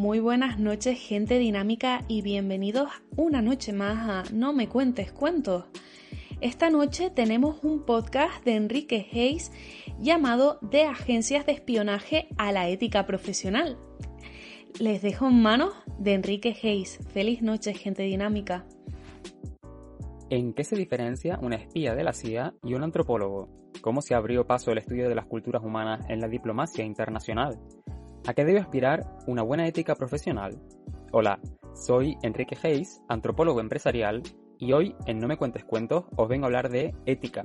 Muy buenas noches, gente dinámica, y bienvenidos una noche más a No me cuentes cuentos. Esta noche tenemos un podcast de Enrique Hayes llamado De agencias de espionaje a la ética profesional. Les dejo en manos de Enrique Hayes. Feliz noche, gente dinámica. ¿En qué se diferencia un espía de la CIA y un antropólogo? ¿Cómo se abrió paso el estudio de las culturas humanas en la diplomacia internacional? ¿A qué debe aspirar una buena ética profesional? Hola, soy Enrique Hayes, antropólogo empresarial, y hoy en No me cuentes cuentos os vengo a hablar de ética,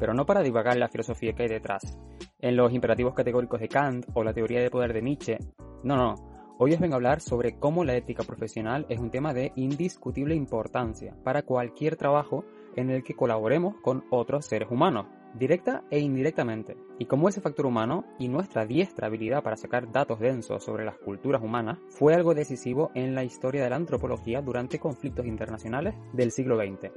pero no para divagar la filosofía que hay detrás, en los imperativos categóricos de Kant o la teoría de poder de Nietzsche. No, no, hoy os vengo a hablar sobre cómo la ética profesional es un tema de indiscutible importancia para cualquier trabajo en el que colaboremos con otros seres humanos directa e indirectamente, y cómo ese factor humano y nuestra diestra habilidad para sacar datos densos sobre las culturas humanas fue algo decisivo en la historia de la antropología durante conflictos internacionales del siglo XX.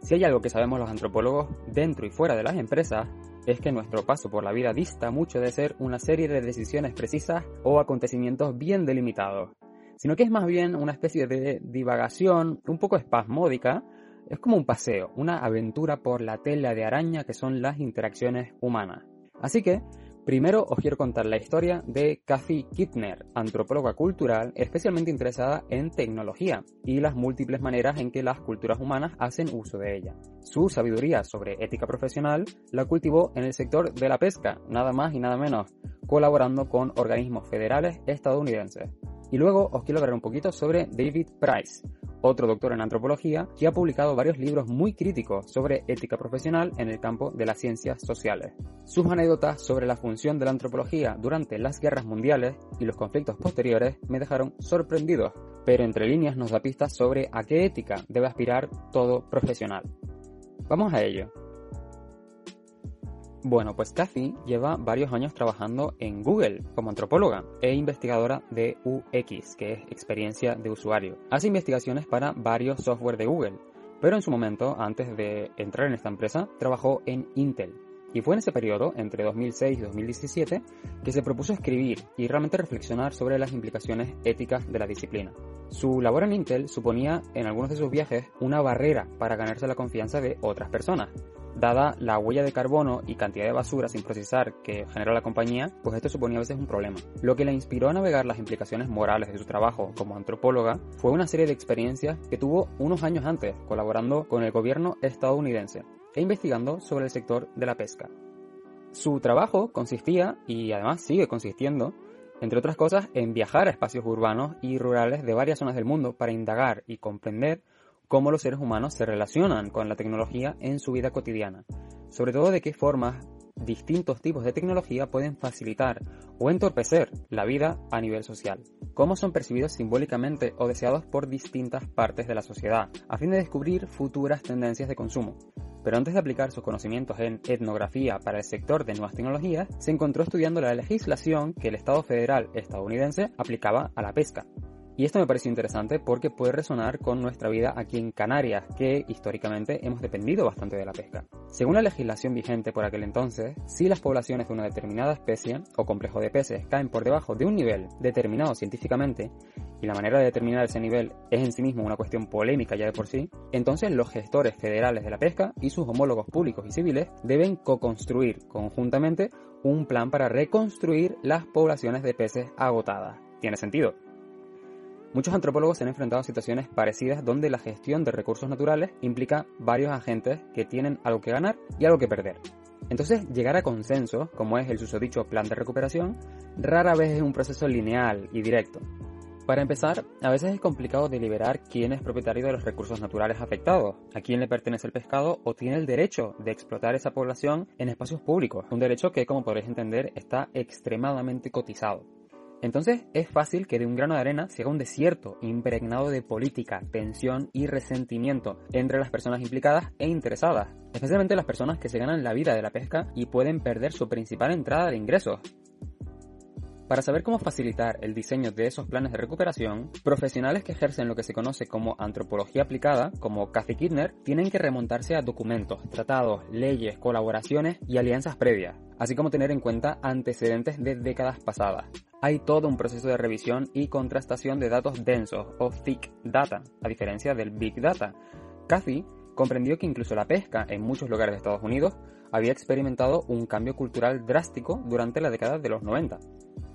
Si hay algo que sabemos los antropólogos dentro y fuera de las empresas, es que nuestro paso por la vida dista mucho de ser una serie de decisiones precisas o acontecimientos bien delimitados, sino que es más bien una especie de divagación un poco espasmódica es como un paseo, una aventura por la tela de araña que son las interacciones humanas. Así que, primero os quiero contar la historia de Kathy Kittner, antropóloga cultural especialmente interesada en tecnología y las múltiples maneras en que las culturas humanas hacen uso de ella. Su sabiduría sobre ética profesional la cultivó en el sector de la pesca, nada más y nada menos, colaborando con organismos federales estadounidenses. Y luego os quiero hablar un poquito sobre David Price, otro doctor en antropología, que ha publicado varios libros muy críticos sobre ética profesional en el campo de las ciencias sociales. Sus anécdotas sobre la función de la antropología durante las guerras mundiales y los conflictos posteriores me dejaron sorprendidos, pero entre líneas nos da pistas sobre a qué ética debe aspirar todo profesional. Vamos a ello. Bueno, pues Kathy lleva varios años trabajando en Google como antropóloga e investigadora de UX, que es experiencia de usuario. Hace investigaciones para varios software de Google, pero en su momento, antes de entrar en esta empresa, trabajó en Intel. Y fue en ese periodo, entre 2006 y 2017, que se propuso escribir y realmente reflexionar sobre las implicaciones éticas de la disciplina. Su labor en Intel suponía, en algunos de sus viajes, una barrera para ganarse la confianza de otras personas, Dada la huella de carbono y cantidad de basura sin procesar que genera la compañía, pues esto suponía a veces un problema. Lo que la inspiró a navegar las implicaciones morales de su trabajo como antropóloga fue una serie de experiencias que tuvo unos años antes colaborando con el gobierno estadounidense e investigando sobre el sector de la pesca. Su trabajo consistía, y además sigue consistiendo, entre otras cosas, en viajar a espacios urbanos y rurales de varias zonas del mundo para indagar y comprender cómo los seres humanos se relacionan con la tecnología en su vida cotidiana, sobre todo de qué formas distintos tipos de tecnología pueden facilitar o entorpecer la vida a nivel social, cómo son percibidos simbólicamente o deseados por distintas partes de la sociedad, a fin de descubrir futuras tendencias de consumo. Pero antes de aplicar sus conocimientos en etnografía para el sector de nuevas tecnologías, se encontró estudiando la legislación que el Estado federal estadounidense aplicaba a la pesca, y esto me pareció interesante porque puede resonar con nuestra vida aquí en Canarias, que históricamente hemos dependido bastante de la pesca. Según la legislación vigente por aquel entonces, si las poblaciones de una determinada especie o complejo de peces caen por debajo de un nivel determinado científicamente, y la manera de determinar ese nivel es en sí mismo una cuestión polémica ya de por sí, entonces los gestores federales de la pesca y sus homólogos públicos y civiles deben co-construir conjuntamente un plan para reconstruir las poblaciones de peces agotadas. ¿Tiene sentido? Muchos antropólogos se han enfrentado a situaciones parecidas donde la gestión de recursos naturales implica varios agentes que tienen algo que ganar y algo que perder. Entonces, llegar a consenso, como es el susodicho plan de recuperación, rara vez es un proceso lineal y directo. Para empezar, a veces es complicado deliberar quién es propietario de los recursos naturales afectados, a quién le pertenece el pescado o tiene el derecho de explotar esa población en espacios públicos, un derecho que, como podréis entender, está extremadamente cotizado. Entonces es fácil que de un grano de arena se haga un desierto impregnado de política, tensión y resentimiento entre las personas implicadas e interesadas, especialmente las personas que se ganan la vida de la pesca y pueden perder su principal entrada de ingresos. Para saber cómo facilitar el diseño de esos planes de recuperación, profesionales que ejercen lo que se conoce como antropología aplicada, como Kathy Kidner, tienen que remontarse a documentos, tratados, leyes, colaboraciones y alianzas previas, así como tener en cuenta antecedentes de décadas pasadas. Hay todo un proceso de revisión y contrastación de datos densos o thick data, a diferencia del big data. Cathy comprendió que incluso la pesca en muchos lugares de Estados Unidos había experimentado un cambio cultural drástico durante la década de los 90.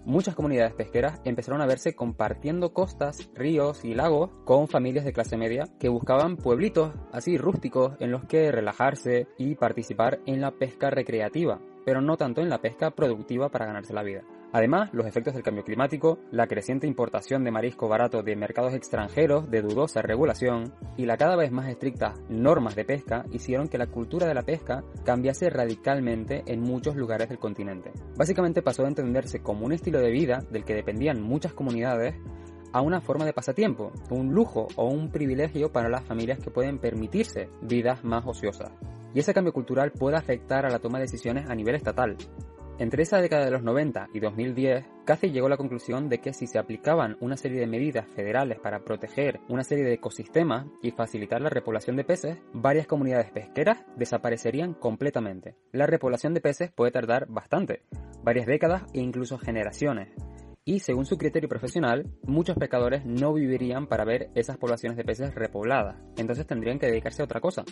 Muchas comunidades pesqueras empezaron a verse compartiendo costas, ríos y lagos con familias de clase media que buscaban pueblitos así rústicos en los que relajarse y participar en la pesca recreativa, pero no tanto en la pesca productiva para ganarse la vida. Además, los efectos del cambio climático, la creciente importación de marisco barato de mercados extranjeros de dudosa regulación y la cada vez más estrictas normas de pesca hicieron que la cultura de la pesca cambiase radicalmente en muchos lugares del continente. Básicamente pasó a entenderse como un estilo de vida del que dependían muchas comunidades a una forma de pasatiempo, un lujo o un privilegio para las familias que pueden permitirse vidas más ociosas. Y ese cambio cultural puede afectar a la toma de decisiones a nivel estatal, entre esa década de los 90 y 2010, Cathy llegó a la conclusión de que si se aplicaban una serie de medidas federales para proteger una serie de ecosistemas y facilitar la repoblación de peces, varias comunidades pesqueras desaparecerían completamente. La repoblación de peces puede tardar bastante, varias décadas e incluso generaciones. Y según su criterio profesional, muchos pescadores no vivirían para ver esas poblaciones de peces repobladas, entonces tendrían que dedicarse a otra cosa.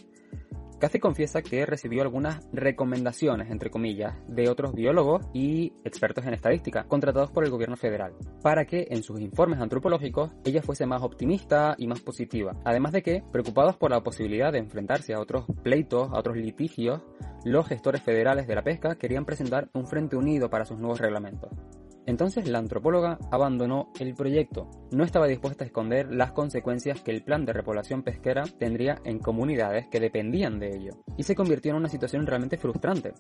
Cathy confiesa que recibió algunas recomendaciones, entre comillas, de otros biólogos y expertos en estadística, contratados por el gobierno federal, para que en sus informes antropológicos ella fuese más optimista y más positiva. Además de que, preocupados por la posibilidad de enfrentarse a otros pleitos, a otros litigios, los gestores federales de la pesca querían presentar un frente unido para sus nuevos reglamentos. Entonces la antropóloga abandonó el proyecto. No estaba dispuesta a esconder las consecuencias que el plan de repoblación pesquera tendría en comunidades que dependían de ello, y se convirtió en una situación realmente frustrante.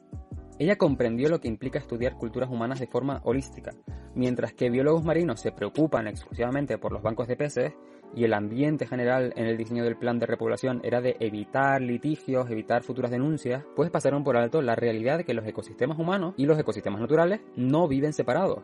Ella comprendió lo que implica estudiar culturas humanas de forma holística, mientras que biólogos marinos se preocupan exclusivamente por los bancos de peces y el ambiente general en el diseño del plan de repoblación era de evitar litigios, evitar futuras denuncias, pues pasaron por alto la realidad de que los ecosistemas humanos y los ecosistemas naturales no viven separados.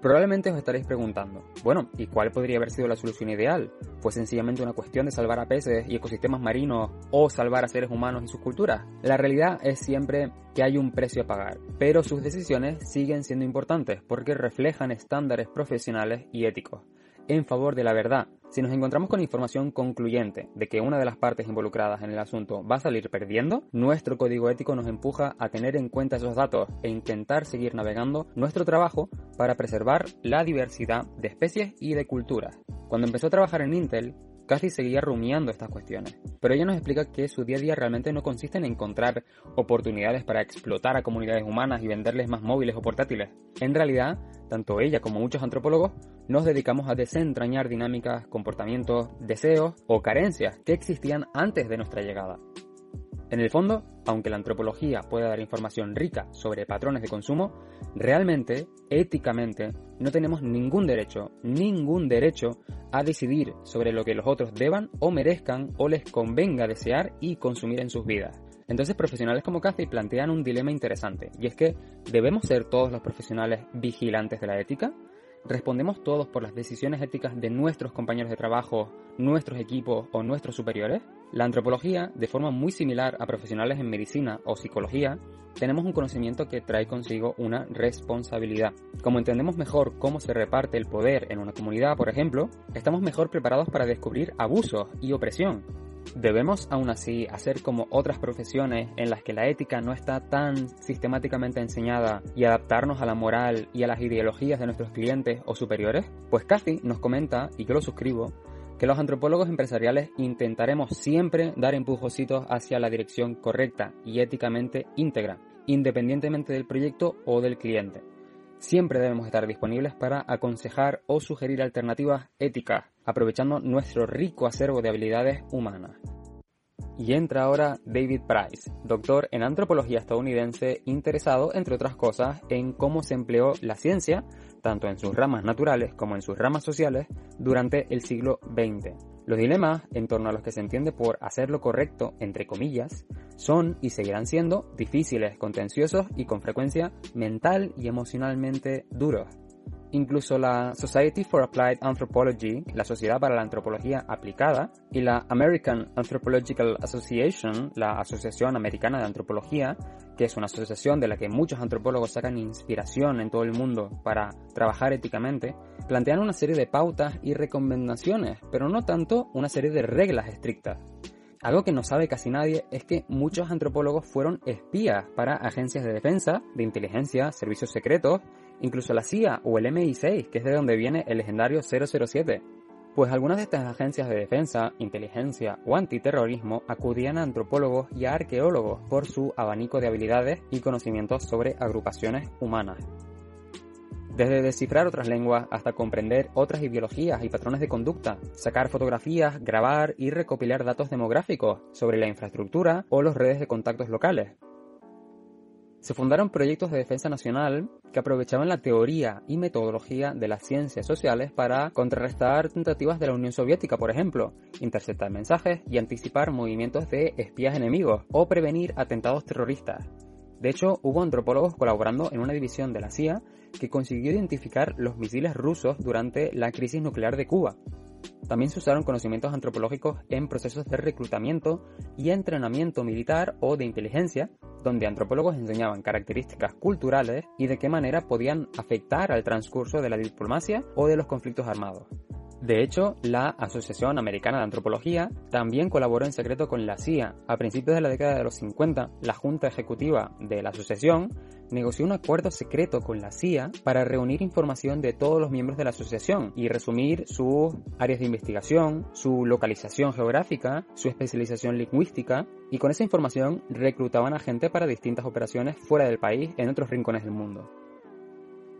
Probablemente os estaréis preguntando, bueno, ¿y cuál podría haber sido la solución ideal? ¿Fue sencillamente una cuestión de salvar a peces y ecosistemas marinos o salvar a seres humanos y sus culturas? La realidad es siempre que hay un precio a pagar, pero sus decisiones siguen siendo importantes porque reflejan estándares profesionales y éticos en favor de la verdad. Si nos encontramos con información concluyente de que una de las partes involucradas en el asunto va a salir perdiendo, nuestro código ético nos empuja a tener en cuenta esos datos e intentar seguir navegando nuestro trabajo para preservar la diversidad de especies y de culturas. Cuando empezó a trabajar en Intel, Casi seguía rumiando estas cuestiones, pero ella nos explica que su día a día realmente no consiste en encontrar oportunidades para explotar a comunidades humanas y venderles más móviles o portátiles. En realidad, tanto ella como muchos antropólogos nos dedicamos a desentrañar dinámicas, comportamientos, deseos o carencias que existían antes de nuestra llegada. En el fondo, aunque la antropología puede dar información rica sobre patrones de consumo, realmente, éticamente, no tenemos ningún derecho, ningún derecho a decidir sobre lo que los otros deban o merezcan o les convenga desear y consumir en sus vidas. Entonces profesionales como Cathy plantean un dilema interesante, y es que ¿debemos ser todos los profesionales vigilantes de la ética? ¿Respondemos todos por las decisiones éticas de nuestros compañeros de trabajo, nuestros equipos o nuestros superiores? La antropología, de forma muy similar a profesionales en medicina o psicología, tenemos un conocimiento que trae consigo una responsabilidad. Como entendemos mejor cómo se reparte el poder en una comunidad, por ejemplo, estamos mejor preparados para descubrir abusos y opresión, Debemos aún así hacer como otras profesiones en las que la ética no está tan sistemáticamente enseñada y adaptarnos a la moral y a las ideologías de nuestros clientes o superiores? Pues Cathy nos comenta, y yo lo suscribo, que los antropólogos empresariales intentaremos siempre dar empujocitos hacia la dirección correcta y éticamente íntegra, independientemente del proyecto o del cliente. Siempre debemos estar disponibles para aconsejar o sugerir alternativas éticas, aprovechando nuestro rico acervo de habilidades humanas. Y entra ahora David Price, doctor en antropología estadounidense interesado, entre otras cosas, en cómo se empleó la ciencia, tanto en sus ramas naturales como en sus ramas sociales, durante el siglo XX. Los dilemas en torno a los que se entiende por hacer lo correcto, entre comillas, son y seguirán siendo difíciles, contenciosos y con frecuencia mental y emocionalmente duros. Incluso la Society for Applied Anthropology, la Sociedad para la Antropología Aplicada, y la American Anthropological Association, la Asociación Americana de Antropología, que es una asociación de la que muchos antropólogos sacan inspiración en todo el mundo para trabajar éticamente, plantean una serie de pautas y recomendaciones, pero no tanto una serie de reglas estrictas. Algo que no sabe casi nadie es que muchos antropólogos fueron espías para agencias de defensa, de inteligencia, servicios secretos incluso la CIA o el MI6, que es de donde viene el legendario 007. Pues algunas de estas agencias de defensa, inteligencia o antiterrorismo acudían a antropólogos y a arqueólogos por su abanico de habilidades y conocimientos sobre agrupaciones humanas. Desde descifrar otras lenguas hasta comprender otras ideologías y patrones de conducta, sacar fotografías, grabar y recopilar datos demográficos sobre la infraestructura o las redes de contactos locales, se fundaron proyectos de defensa nacional que aprovechaban la teoría y metodología de las ciencias sociales para contrarrestar tentativas de la Unión Soviética, por ejemplo, interceptar mensajes y anticipar movimientos de espías enemigos o prevenir atentados terroristas. De hecho, hubo antropólogos colaborando en una división de la CIA que consiguió identificar los misiles rusos durante la crisis nuclear de Cuba. También se usaron conocimientos antropológicos en procesos de reclutamiento y entrenamiento militar o de inteligencia donde antropólogos enseñaban características culturales y de qué manera podían afectar al transcurso de la diplomacia o de los conflictos armados. De hecho, la Asociación Americana de Antropología también colaboró en secreto con la CIA. A principios de la década de los 50, la Junta Ejecutiva de la Asociación negoció un acuerdo secreto con la CIA para reunir información de todos los miembros de la asociación y resumir sus áreas de investigación, su localización geográfica, su especialización lingüística, y con esa información reclutaban a gente para distintas operaciones fuera del país en otros rincones del mundo.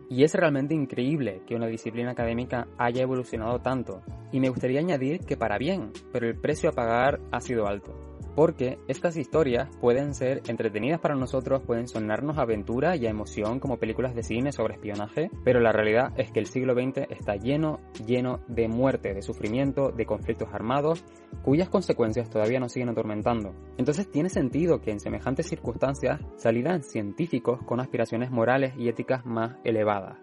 Y es realmente increíble que una disciplina académica haya evolucionado tanto, y me gustaría añadir que para bien, pero el precio a pagar ha sido alto porque estas historias pueden ser entretenidas para nosotros, pueden sonarnos aventura y a emoción como películas de cine sobre espionaje, pero la realidad es que el siglo XX está lleno, lleno de muerte, de sufrimiento, de conflictos armados, cuyas consecuencias todavía nos siguen atormentando. Entonces tiene sentido que en semejantes circunstancias salieran científicos con aspiraciones morales y éticas más elevadas.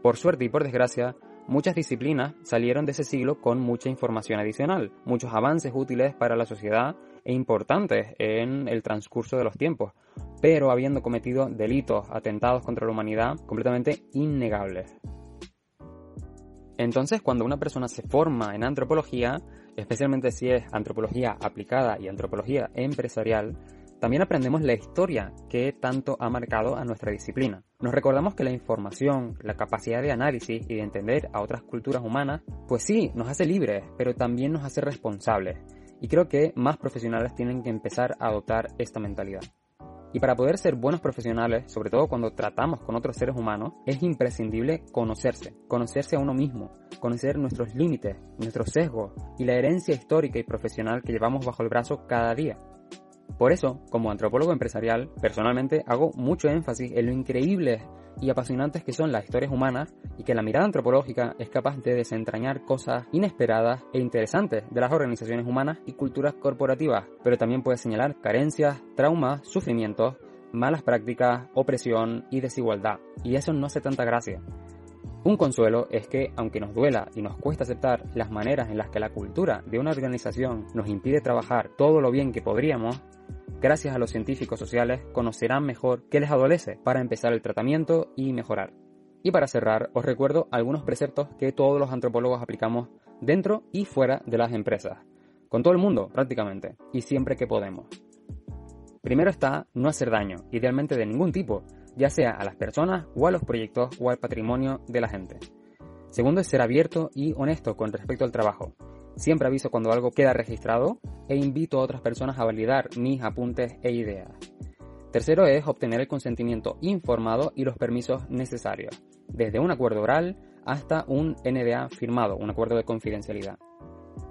Por suerte y por desgracia, muchas disciplinas salieron de ese siglo con mucha información adicional, muchos avances útiles para la sociedad e importantes en el transcurso de los tiempos, pero habiendo cometido delitos, atentados contra la humanidad completamente innegables. Entonces, cuando una persona se forma en antropología, especialmente si es antropología aplicada y antropología empresarial, también aprendemos la historia que tanto ha marcado a nuestra disciplina. Nos recordamos que la información, la capacidad de análisis y de entender a otras culturas humanas, pues sí, nos hace libres, pero también nos hace responsables. Y creo que más profesionales tienen que empezar a adoptar esta mentalidad. Y para poder ser buenos profesionales, sobre todo cuando tratamos con otros seres humanos, es imprescindible conocerse, conocerse a uno mismo, conocer nuestros límites, nuestros sesgos y la herencia histórica y profesional que llevamos bajo el brazo cada día. Por eso, como antropólogo empresarial, personalmente hago mucho énfasis en lo increíbles y apasionantes que son las historias humanas y que la mirada antropológica es capaz de desentrañar cosas inesperadas e interesantes de las organizaciones humanas y culturas corporativas, pero también puede señalar carencias, traumas, sufrimientos, malas prácticas, opresión y desigualdad. Y eso no hace tanta gracia. Un consuelo es que, aunque nos duela y nos cuesta aceptar las maneras en las que la cultura de una organización nos impide trabajar todo lo bien que podríamos, gracias a los científicos sociales, conocerán mejor qué les adolece para empezar el tratamiento y mejorar. Y para cerrar, os recuerdo algunos preceptos que todos los antropólogos aplicamos dentro y fuera de las empresas, con todo el mundo prácticamente, y siempre que podemos. Primero está no hacer daño, idealmente de ningún tipo, ya sea a las personas o a los proyectos o al patrimonio de la gente. Segundo es ser abierto y honesto con respecto al trabajo, Siempre aviso cuando algo queda registrado e invito a otras personas a validar mis apuntes e ideas. Tercero es obtener el consentimiento informado y los permisos necesarios, desde un acuerdo oral hasta un NDA firmado, un acuerdo de confidencialidad.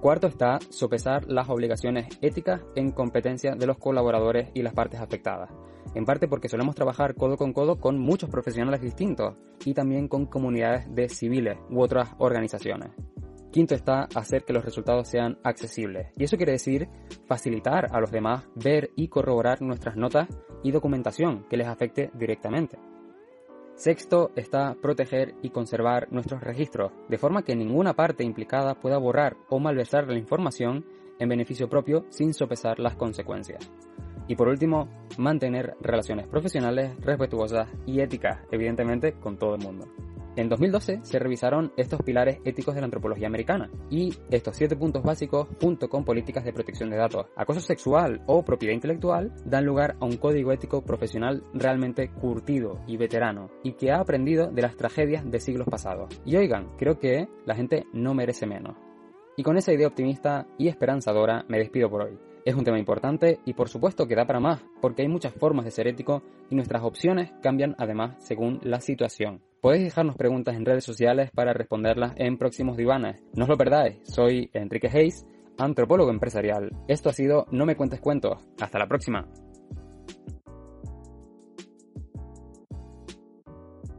Cuarto está sopesar las obligaciones éticas en competencia de los colaboradores y las partes afectadas, en parte porque solemos trabajar codo con codo con muchos profesionales distintos y también con comunidades de civiles u otras organizaciones. Quinto está hacer que los resultados sean accesibles. Y eso quiere decir facilitar a los demás ver y corroborar nuestras notas y documentación que les afecte directamente. Sexto está proteger y conservar nuestros registros, de forma que ninguna parte implicada pueda borrar o malversar la información en beneficio propio sin sopesar las consecuencias. Y por último, mantener relaciones profesionales respetuosas y éticas, evidentemente con todo el mundo. En 2012 se revisaron estos pilares éticos de la antropología americana y estos siete puntos básicos, junto con políticas de protección de datos, acoso sexual o propiedad intelectual, dan lugar a un código ético profesional realmente curtido y veterano y que ha aprendido de las tragedias de siglos pasados. Y oigan, creo que la gente no merece menos. Y con esa idea optimista y esperanzadora me despido por hoy. Es un tema importante y por supuesto que da para más, porque hay muchas formas de ser ético y nuestras opciones cambian además según la situación. Podéis dejarnos preguntas en redes sociales para responderlas en próximos divanes. No os lo perdáis, soy Enrique Hayes, antropólogo empresarial. Esto ha sido No me cuentes cuentos. Hasta la próxima.